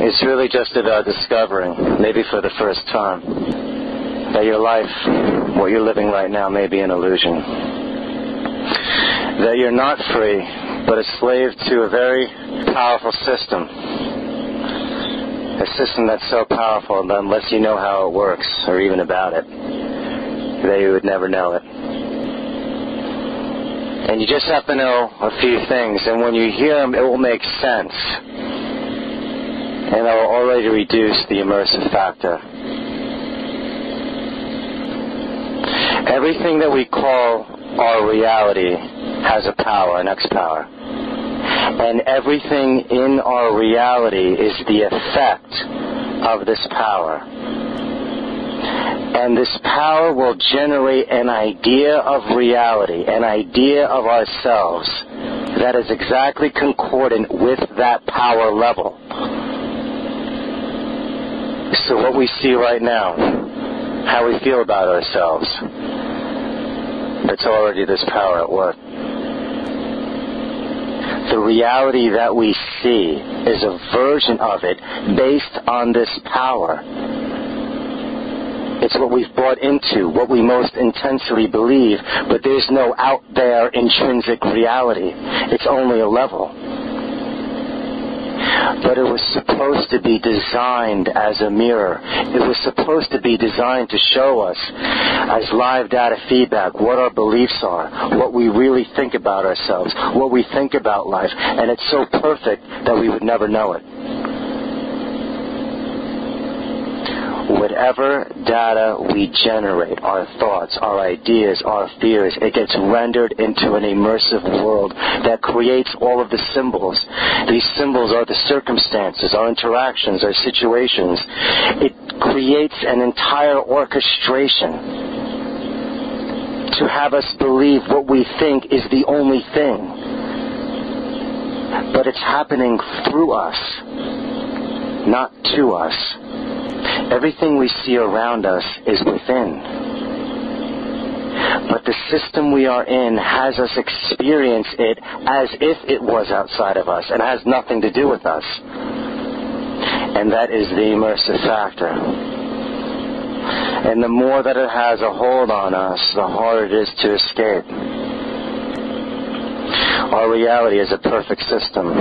It's really just about discovering, maybe for the first time, that your life, what you're living right now, may be an illusion. That you're not free, but a slave to a very powerful system. A system that's so powerful that unless you know how it works, or even about it, that you would never know it. And you just have to know a few things, and when you hear them, it will make sense. And it will already reduce the immersive factor. Everything that we call our reality has a power, an X power. And everything in our reality is the effect of this power. And this power will generate an idea of reality, an idea of ourselves that is exactly concordant with that power level. So what we see right now, how we feel about ourselves, it's already this power at work. The reality that we see is a version of it based on this power. It's what we've bought into, what we most intensely believe, but there's no out there intrinsic reality. It's only a level. But it was supposed to be designed as a mirror. It was supposed to be designed to show us, as live data feedback, what our beliefs are, what we really think about ourselves, what we think about life. And it's so perfect that we would never know it. Whatever data we generate, our thoughts, our ideas, our fears, it gets rendered into an immersive world that creates all of the symbols. These symbols are the circumstances, our interactions, our situations. It creates an entire orchestration to have us believe what we think is the only thing. But it's happening through us, not to us. Everything we see around us is within. But the system we are in has us experience it as if it was outside of us and has nothing to do with us. And that is the immersive factor. And the more that it has a hold on us, the harder it is to escape. Our reality is a perfect system.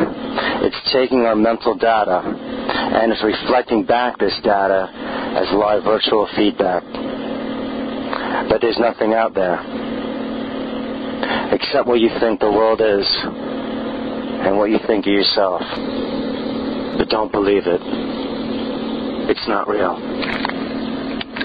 It's taking our mental data and it's reflecting back this data as live virtual feedback. But there's nothing out there except what you think the world is and what you think of yourself. But don't believe it. It's not real.